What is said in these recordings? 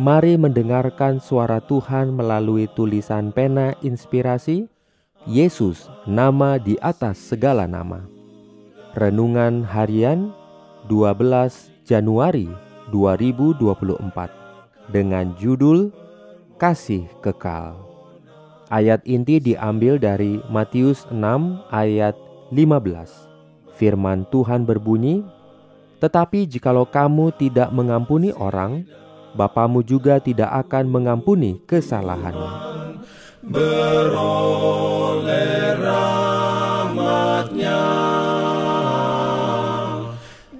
Mari mendengarkan suara Tuhan melalui tulisan pena inspirasi Yesus, nama di atas segala nama. Renungan harian 12 Januari 2024 dengan judul Kasih Kekal. Ayat inti diambil dari Matius 6 ayat 15. Firman Tuhan berbunyi, "Tetapi jikalau kamu tidak mengampuni orang, Bapamu juga tidak akan mengampuni kesalahanmu. Beroleh rahmatnya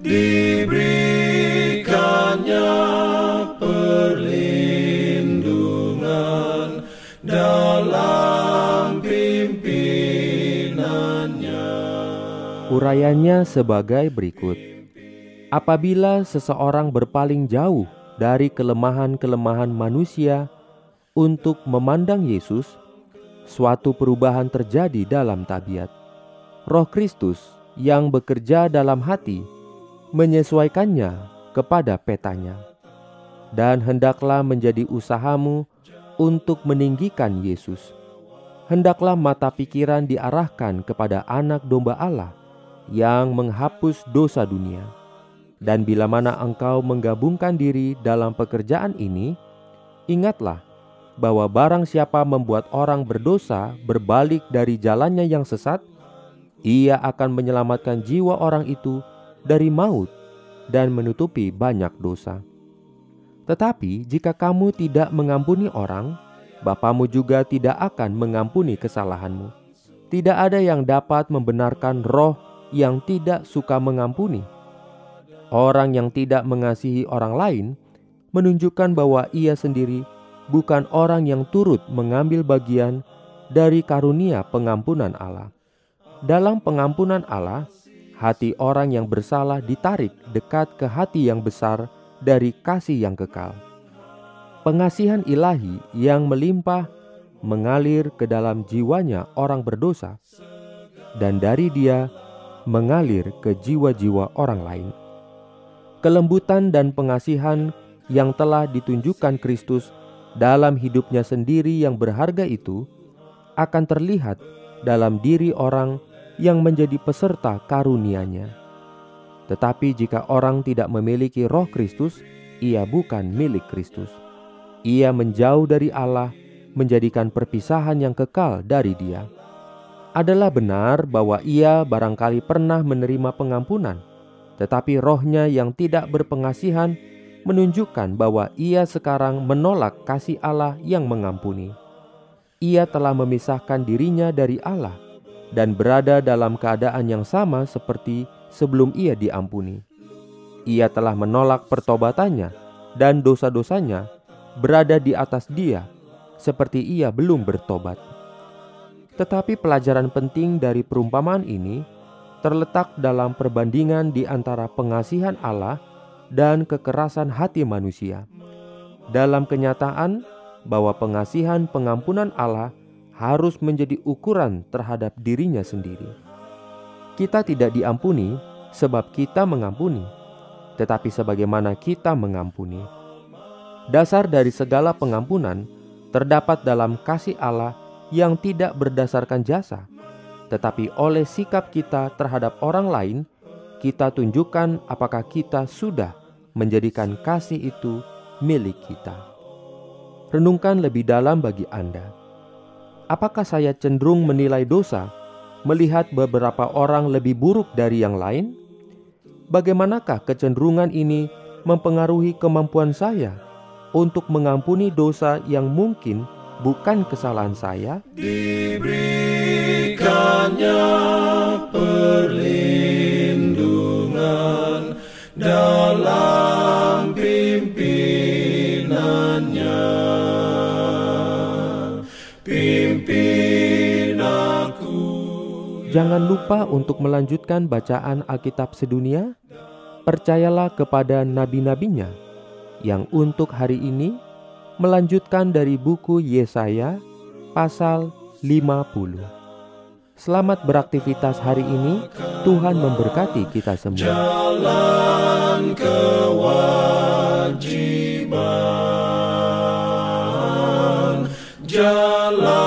Diberikannya perlindungan dalam pimpinannya Urayanya sebagai berikut Apabila seseorang berpaling jauh dari kelemahan-kelemahan manusia untuk memandang Yesus, suatu perubahan terjadi dalam tabiat. Roh Kristus yang bekerja dalam hati menyesuaikannya kepada petanya, dan hendaklah menjadi usahamu untuk meninggikan Yesus. Hendaklah mata pikiran diarahkan kepada Anak Domba Allah yang menghapus dosa dunia dan bila mana engkau menggabungkan diri dalam pekerjaan ini, ingatlah bahwa barang siapa membuat orang berdosa berbalik dari jalannya yang sesat, ia akan menyelamatkan jiwa orang itu dari maut dan menutupi banyak dosa. Tetapi jika kamu tidak mengampuni orang, Bapamu juga tidak akan mengampuni kesalahanmu. Tidak ada yang dapat membenarkan roh yang tidak suka mengampuni Orang yang tidak mengasihi orang lain menunjukkan bahwa ia sendiri bukan orang yang turut mengambil bagian dari karunia pengampunan Allah. Dalam pengampunan Allah, hati orang yang bersalah ditarik dekat ke hati yang besar dari kasih yang kekal. Pengasihan ilahi yang melimpah mengalir ke dalam jiwanya orang berdosa, dan dari dia mengalir ke jiwa-jiwa orang lain kelembutan dan pengasihan yang telah ditunjukkan Kristus dalam hidupnya sendiri yang berharga itu akan terlihat dalam diri orang yang menjadi peserta karunia-Nya. Tetapi jika orang tidak memiliki roh Kristus, ia bukan milik Kristus. Ia menjauh dari Allah, menjadikan perpisahan yang kekal dari dia. Adalah benar bahwa ia barangkali pernah menerima pengampunan, tetapi rohnya yang tidak berpengasihan menunjukkan bahwa ia sekarang menolak kasih Allah yang mengampuni. Ia telah memisahkan dirinya dari Allah dan berada dalam keadaan yang sama seperti sebelum ia diampuni. Ia telah menolak pertobatannya dan dosa-dosanya berada di atas dia seperti ia belum bertobat. Tetapi pelajaran penting dari perumpamaan ini terletak dalam perbandingan di antara pengasihan Allah dan kekerasan hati manusia. Dalam kenyataan bahwa pengasihan pengampunan Allah harus menjadi ukuran terhadap dirinya sendiri. Kita tidak diampuni sebab kita mengampuni, tetapi sebagaimana kita mengampuni. Dasar dari segala pengampunan terdapat dalam kasih Allah yang tidak berdasarkan jasa, tetapi oleh sikap kita terhadap orang lain, kita tunjukkan apakah kita sudah menjadikan kasih itu milik kita. Renungkan lebih dalam bagi Anda. Apakah saya cenderung menilai dosa melihat beberapa orang lebih buruk dari yang lain? Bagaimanakah kecenderungan ini mempengaruhi kemampuan saya untuk mengampuni dosa yang mungkin bukan kesalahan saya? Diberikannya perlindungan dalam pimpinannya. Pimpin aku Jangan lupa untuk melanjutkan bacaan Alkitab sedunia. Percayalah kepada nabi-nabinya yang untuk hari ini melanjutkan dari buku Yesaya pasal 50. Selamat beraktivitas hari ini. Tuhan memberkati kita semua. jalan kewajiban jalan